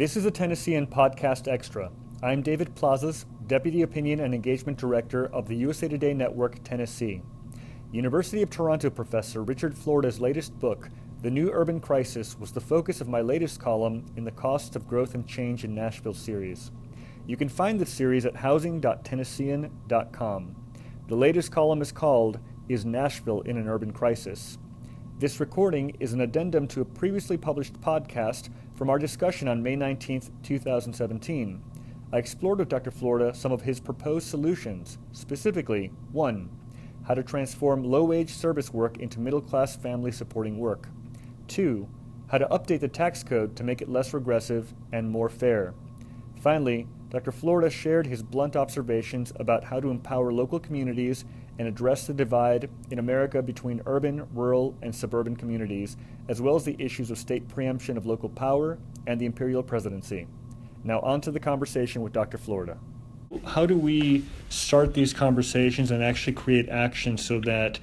This is a Tennessean Podcast Extra. I'm David Plazas, Deputy Opinion and Engagement Director of the USA Today Network, Tennessee. University of Toronto professor Richard Florida's latest book, The New Urban Crisis, was the focus of my latest column in the Costs of Growth and Change in Nashville series. You can find the series at housing.tennessean.com. The latest column is called Is Nashville in an Urban Crisis? This recording is an addendum to a previously published podcast from our discussion on May 19, 2017. I explored with Dr. Florida some of his proposed solutions, specifically 1 how to transform low wage service work into middle class family supporting work. 2. How to update the tax code to make it less regressive and more fair. Finally, Dr. Florida shared his blunt observations about how to empower local communities and address the divide in America between urban, rural, and suburban communities, as well as the issues of state preemption of local power and the imperial presidency. Now, on to the conversation with Dr. Florida how do we start these conversations and actually create action so that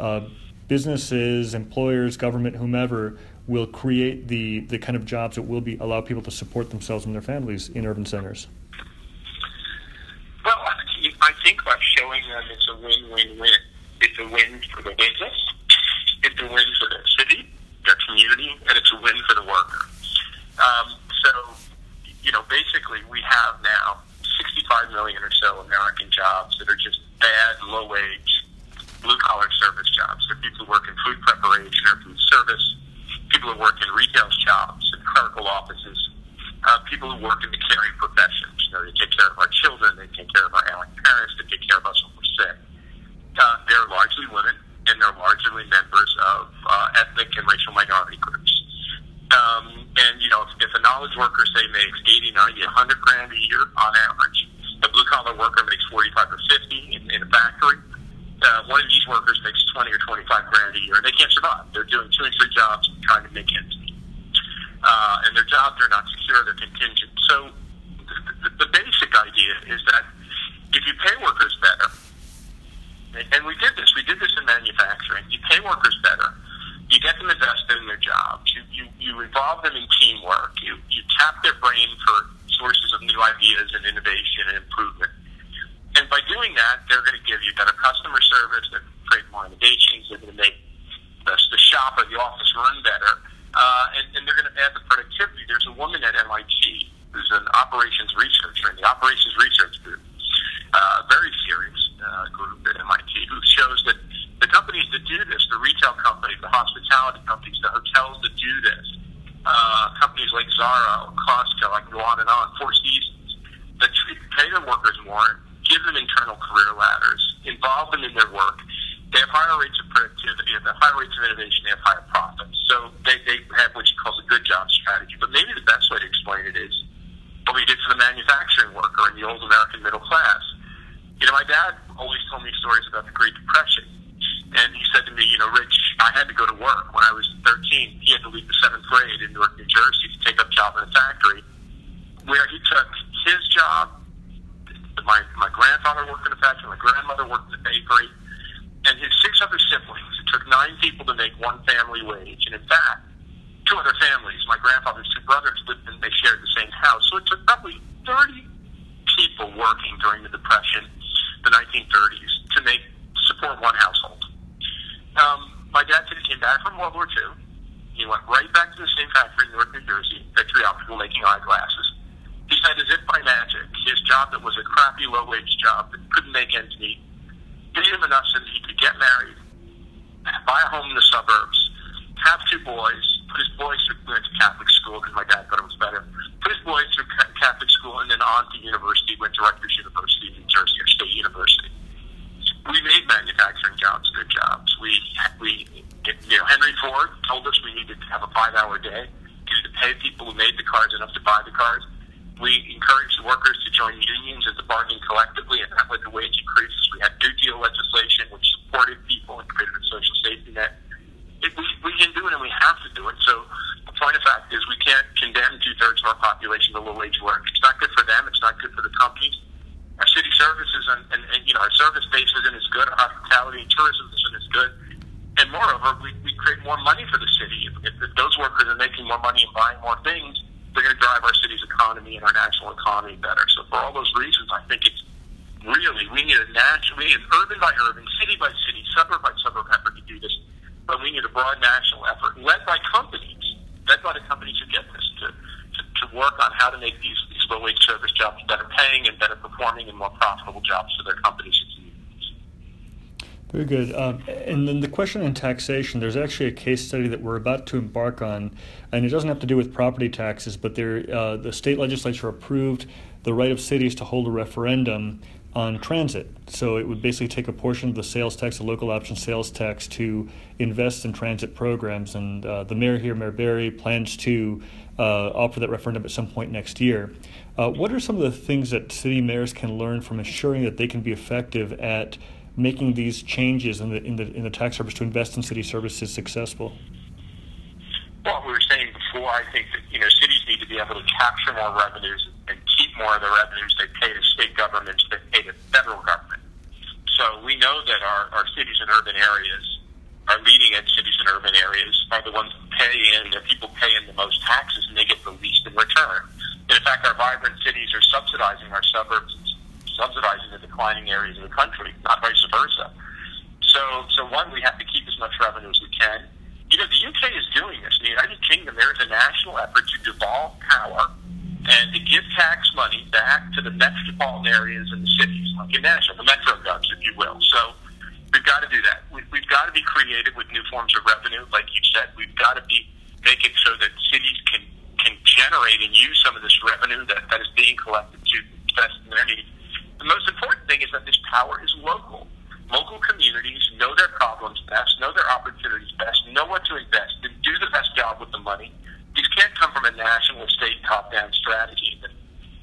uh, businesses, employers, government, whomever will create the, the kind of jobs that will be allow people to support themselves and their families in urban centers? Well, I think by showing them it's a win-win-win. It's a win for the business, it's a win for the city, their community, and it's a win for the worker. Um, so, you know, basically, we have now 65 million or so American jobs that are just bad, low wage, blue collar service jobs. They're people who work in food preparation or food service, people who work in retail shops and clerical offices, uh, people who work in the caring professions. You know, they take care of our children, they take care of our ailing parents, they take care of us when we're sick. Uh, they're largely women, and they're largely members of uh, ethnic and racial minority groups. Um, and, you know, if, if a knowledge worker, say, makes 80, 90, 100 grand a year on average, a blue collar worker makes 45 or 50 in, in a factory. Uh, one of these workers makes 20 or 25 grand a year, and they can't survive. They're doing two and three jobs trying to make ends meet. Uh, are not secure, they're contingent. So the, the basic idea is that if you pay workers better, and we did this, we did this in manufacturing, you pay workers better, you get them invested in their jobs. You, you, you involve them in teamwork. You, you tap their brain for sources of new ideas and innovation and improvement. And by doing that, they're going to give you better customer service. They're going to create more innovations. They're going to make the, the shop or the office run better. Uh, and, and they're going to add the productivity. There's a woman at MIT who's an operations researcher in the operations research group, uh, very serious uh, group at MIT, who shows that the companies that do this, the retail companies, the hospitality companies, the hotels that do this, uh, companies like Zara or Costco, I can go on and on, Four Seasons, that treat, pay their workers more, give them internal career ladders, involve them in their work. They have higher rates of they have higher rates of innovation, they have higher profits. So they, they have what you call a good job strategy. But maybe the best way to explain it is what we did for the manufacturing worker in the old American middle class. You know, my dad always told me stories about the Great Depression and he said to me, you know, Rich, I had to go to work when I was 13. He had to leave the seventh grade in Newark, New Jersey to take up a job in a factory where he took his job. My, my grandfather worked in a factory, my grandmother worked in a bakery, and his six other siblings. It took nine people to make one family wage. And in fact, two other families, my grandfather's two brothers lived in, they shared the same house. So it took probably 30 people working during the Depression, the 1930s, to make support one household. Um, my dad said he came back from World War II. He went right back to the same factory in Newark, New Jersey, Victory Optical, making eyeglasses. He said, as if by magic, his job that was a crappy, low-wage job that couldn't make ends meet, paid him enough so that he could get married, buy a home in the suburbs, have two boys, put his boys through to Catholic school because my dad thought it was better. Put his boys through Catholic school and then on to university. Went to Rutgers University in New Jersey or State University we made manufacturing jobs good jobs. We we you know Henry Ford told us we needed to have a five hour day. To pay people who made the cars enough to buy the cars. We encouraged workers to join unions and to bargain collectively, and that led to wage increases. We had New Deal legislation which supported people and created a social safety net. It, we, we can do it, and we have to do it. So the point of fact is, we can't condemn two thirds of our population to low wage work. It's not good for them. It's not good for the companies our city services and, and, and you know our service base isn't as good, our hospitality and tourism isn't as good, and moreover, we, we create more money for the city. If, if, those workers are making more money and buying more things, drive our city's economy and our national economy better. So for all those reasons, I think it's really we need a national, we need an urban by urban, city by city, suburb by suburb effort to do this. But we need a broad national effort led by companies, led by the companies who get this to, to, to work on how to make these, these low wage service jobs better paying and better performing and more profitable jobs for their companies very good. Um, and then the question on taxation, there's actually a case study that we're about to embark on, and it doesn't have to do with property taxes, but there, uh, the state legislature approved the right of cities to hold a referendum on transit. So it would basically take a portion of the sales tax, the local option sales tax, to invest in transit programs. And uh, the mayor here, Mayor Barry, plans to uh, offer that referendum at some point next year. Uh, what are some of the things that city mayors can learn from ensuring that they can be effective at making these changes in the in the in the tax service to invest in city services successful? Well, we were saying before, I think that you know cities need to be able to capture more revenues and keep more of the revenues they pay to state governments that pay to federal government. So we know that our, our cities and urban areas, our leading edge cities and urban areas, are the ones that pay in, that people pay in the most taxes and they get the least in return. And in fact, our vibrant cities are subsidizing our suburbs subsidizing the declining areas of the country, not vice versa. So, so one, we have to keep as much revenue as we can. You know, the UK is doing this. In the United Kingdom, there is a national effort to devolve power and to give tax money back to the metropolitan areas and the cities, like in Nashville, the metro govs, if you will. So we've got to do that. We, we've got to be creative with new forms of revenue, like you said. We've got to be make it so that cities can can generate and use some of this revenue that, that is being collected to invest in their needs the most important thing is that this power is local. Local communities know their problems best, know their opportunities best, know what to invest, and do the best job with the money. These can't come from a national or state top-down strategy. The,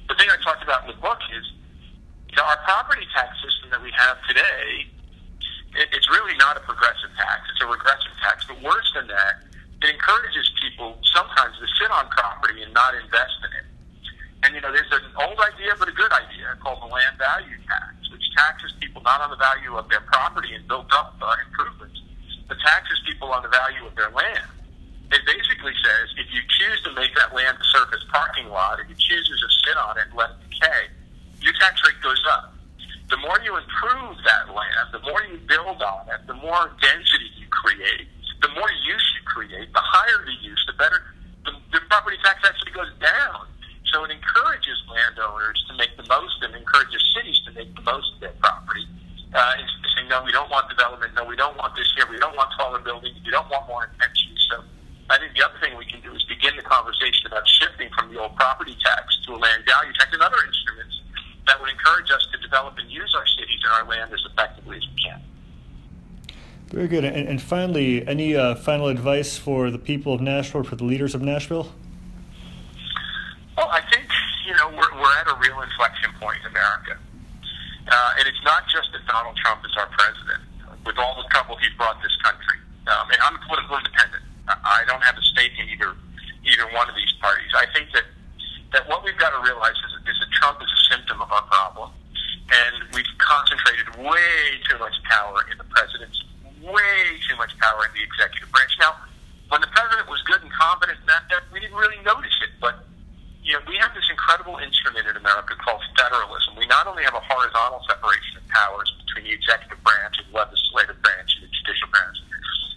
the thing I talked about in the book is, you know, our property tax system that we have today, it, it's really not a progressive tax. It's a regressive tax. But worse than that, it encourages people sometimes to sit on property and not invest in it. And, you know, there's an old idea, but a good idea called the land value tax, which taxes people not on the value of their property and built up uh, improvements, but taxes people on the value of their land. It basically says if you choose to make that land a surface parking lot, if you choose to just sit on it and let it decay, your tax rate goes up. The more you improve that land, the more you build on it, the more density you create, the more use you create, the higher the use, the better the, the property tax actually goes down. So it encourages landowners to make the most and encourages cities to make the most of their property. Uh, and saying, no, we don't want development. No, we don't want this here. We don't want taller buildings. We don't want more intense use. So I think the other thing we can do is begin the conversation about shifting from the old property tax to a land value tax and other instruments that would encourage us to develop and use our cities and our land as effectively as we can. Very good. And, and finally, any uh, final advice for the people of Nashville, for the leaders of Nashville? Well, I think you know we're, we're at a real inflection point in America, uh, and it's not just that Donald Trump is our president. With all the trouble he's brought this country, um, and I'm political independent. I don't have a stake in either either one of these parties. I think that that what we've got to realize is, is that Trump is a symptom of our problem, and we've concentrated way too much power in the presidency, way too much power in the executive branch. Now, when the president was good and competent, that, that we didn't really notice it, but you know, we have this incredible instrument in America called federalism. We not only have a horizontal separation of powers between the executive branch and the legislative branch and the judicial branch,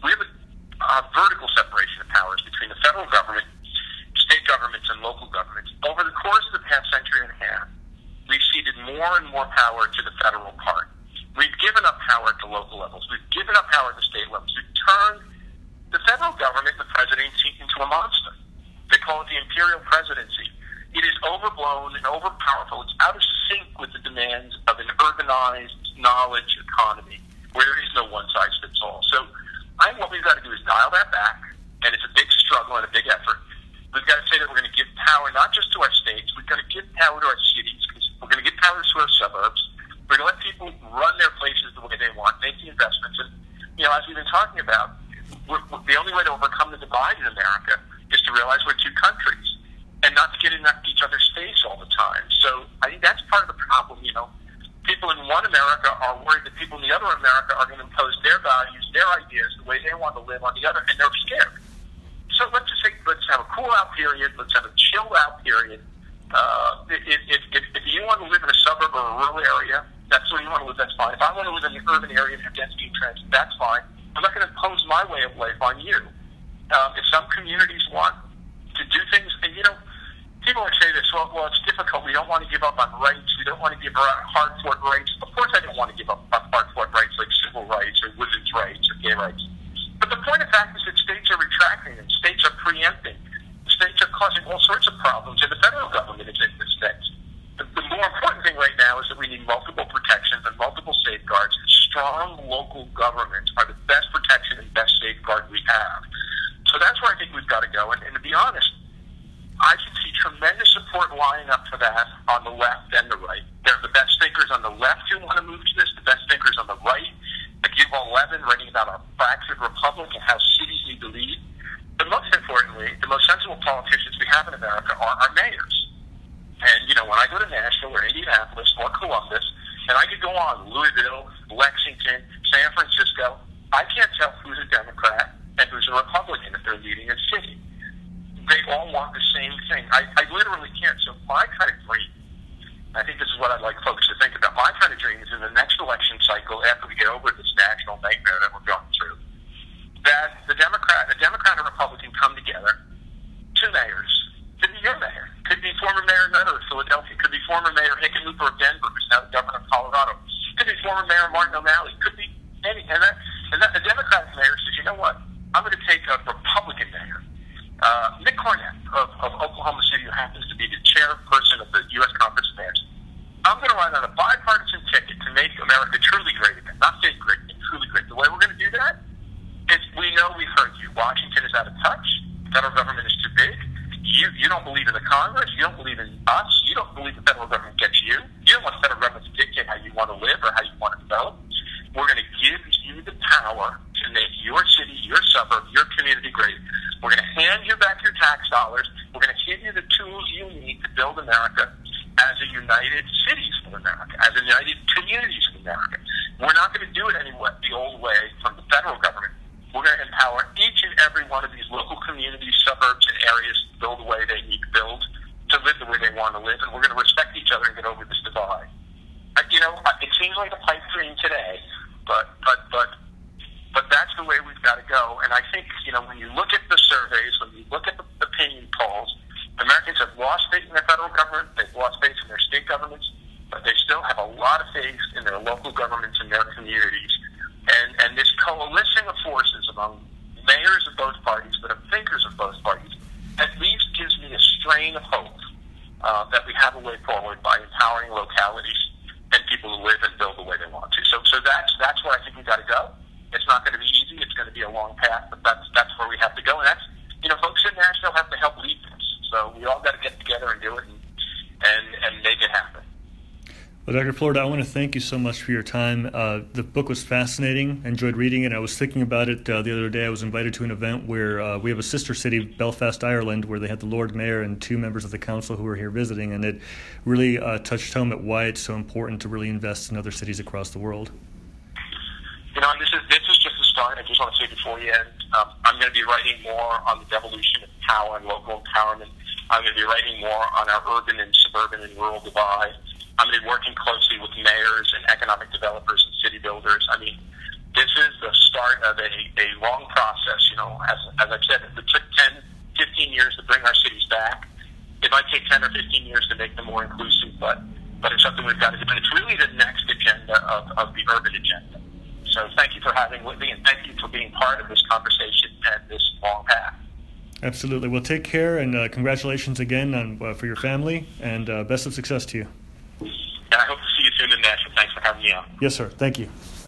we have a, a vertical separation of powers between the federal government, state governments, and local governments. Over the course of the past century and a half, we've ceded more and more power to the federal part. We've given up power at the local levels. We've given up power at the state levels. We've turned the federal government the presidency into a monster. They call it the imperial presidency. It is overblown and overpowerful. It's out of sync with the demands of an urbanized knowledge economy where there is no one size fits all. So I think what we've got to do is dial that back, and it's a big struggle and a big effort. We've got to say that we're going to give power not just to our states, we've got to give power to our cities, we're going to give power to our suburbs. We're going to let people run their places the way they want, make the investments. And, you know, as we've been talking about, we're, we're, the only way to overcome the divide in America is to realize we're two countries and not to get in each other's face all the time. So I think that's part of the problem. You know, people in one America are worried that people in the other America are going to impose their ideas, the way they want to live on the other, and they're scared. so let's just say let's have a cool out period. Let's have a chill out period. Uh, if, if, if, if you want to live in a suburb or a rural area, that's where you want to live. That's fine. If I want to live in the urban area and have density and transit, that's fine. I'm not going to impose my way of life on you. Um, if some communities want to do things, and you know, people would say this. Well, well, it's difficult. We don't want to give up on rights. We don't want to give up hard fought rights. Of course, I don't want to give up on hard fought rights like civil rights or women's rights. But the point of fact is that states are retracting them. States are preempting states are causing all sorts of problems, and the federal government is in this thing. The, the more important thing right now is that we need multiple protections and multiple safeguards. Strong local governments are the best protection and best safeguard we have. So that's where I think we've got to go. And, and to be honest, I can see tremendous support lining up for that on the left and the right. There are the best thinkers on the left who want to move to this, the best thinkers on the right. Yuval Levin writing about our fractured republic and how cities need to lead. But most importantly, the most sensible politicians we have in America are our mayors. And, you know, when I go to Nashville or Indianapolis or Columbus, and I could go on, Louisville, Lexington, San Francisco, I can't tell who's a Democrat and who's a Republican if they're leading a city. They all want the same thing. I, I literally can't. So my kind of dream, I think this is what I'd like folks to think about. My kind of dream is in the next election cycle, after we get over this national nightmare that we're going through, that the Democrat, a Democrat and Republican come together, two mayors, could be your mayor, could be former Mayor Nutter of Philadelphia, could be former Mayor Hickenlooper of Denver, who's now the governor of Colorado, could be former Mayor Martin O'Malley, could be any, and that, and that the Democratic mayor says, you know what, I'm going to take a Republican mayor, uh, Mick Cornett of, of Oklahoma City, who happens to be the chairperson of the U.S of Mayors. I'm going to run on a bipartisan ticket to make America truly great again, not fake great, but truly great. The way we're going to do that it's, we know we've heard you. Washington is out of touch. The federal government is too big. You, you don't believe in the Congress. You don't believe in us. You don't believe the federal government gets you. You don't want the federal government to dictate how you want to live or how you want to develop. We're going to give you the power to make your city, your suburb, your community great. We're going to hand you back your tax dollars. We're going to give you the tools you need to build America as a united cities of America, as a united communities of America. We're not going to do it any way, the old way from the federal government. We're going to empower each and every one of these local communities, suburbs, and areas to build the way they need to build, to live the way they want to live, and we're going to respect each other and get over this divide. Uh, you know, it seems like a pipe dream today, but but but but that's the way we've got to go. And I think you know when you look at the surveys, when you look at the opinion polls, Americans have lost faith in their federal government, they've lost faith in their state governments, but they still have a lot of faith in their local governments and their communities and, and this coalition of forces among mayors of both parties, but of thinkers of both parties, at least gives me a strain of hope uh, that we have a way forward by empowering localities and people to live and build the way they want to. So, so that's that's where I think we've got to go. It's not going to be easy. It's going to be a long path, but that's that's where we have to go. And that's you know, folks in Nashville have to help lead this. So we all got to get together and do it and and, and make it happen. Well, Dr. Florida, I want to thank you so much for your time. Uh, the book was fascinating. I enjoyed reading it. I was thinking about it uh, the other day. I was invited to an event where uh, we have a sister city, Belfast, Ireland, where they had the Lord Mayor and two members of the council who were here visiting, and it really uh, touched home at why it's so important to really invest in other cities across the world. You know, this is this is just the start. I just want to say before you end, um, I'm going to be writing more on the devolution of power and local empowerment. I'm going to be writing more on our urban and suburban and rural divide. I'm going working closely with mayors and economic developers and city builders. I mean, this is the start of a, a long process. You know, as, as I've said, it took 10, 15 years to bring our cities back. It might take 10 or 15 years to make them more inclusive, but, but it's something we've got to do. It's really the next agenda of, of the urban agenda. So thank you for having me, and thank you for being part of this conversation and this long path. Absolutely. Well, take care, and uh, congratulations again on, uh, for your family, and uh, best of success to you. And I hope to see you soon in Nashville. Thanks for having me on. Yes, sir. Thank you.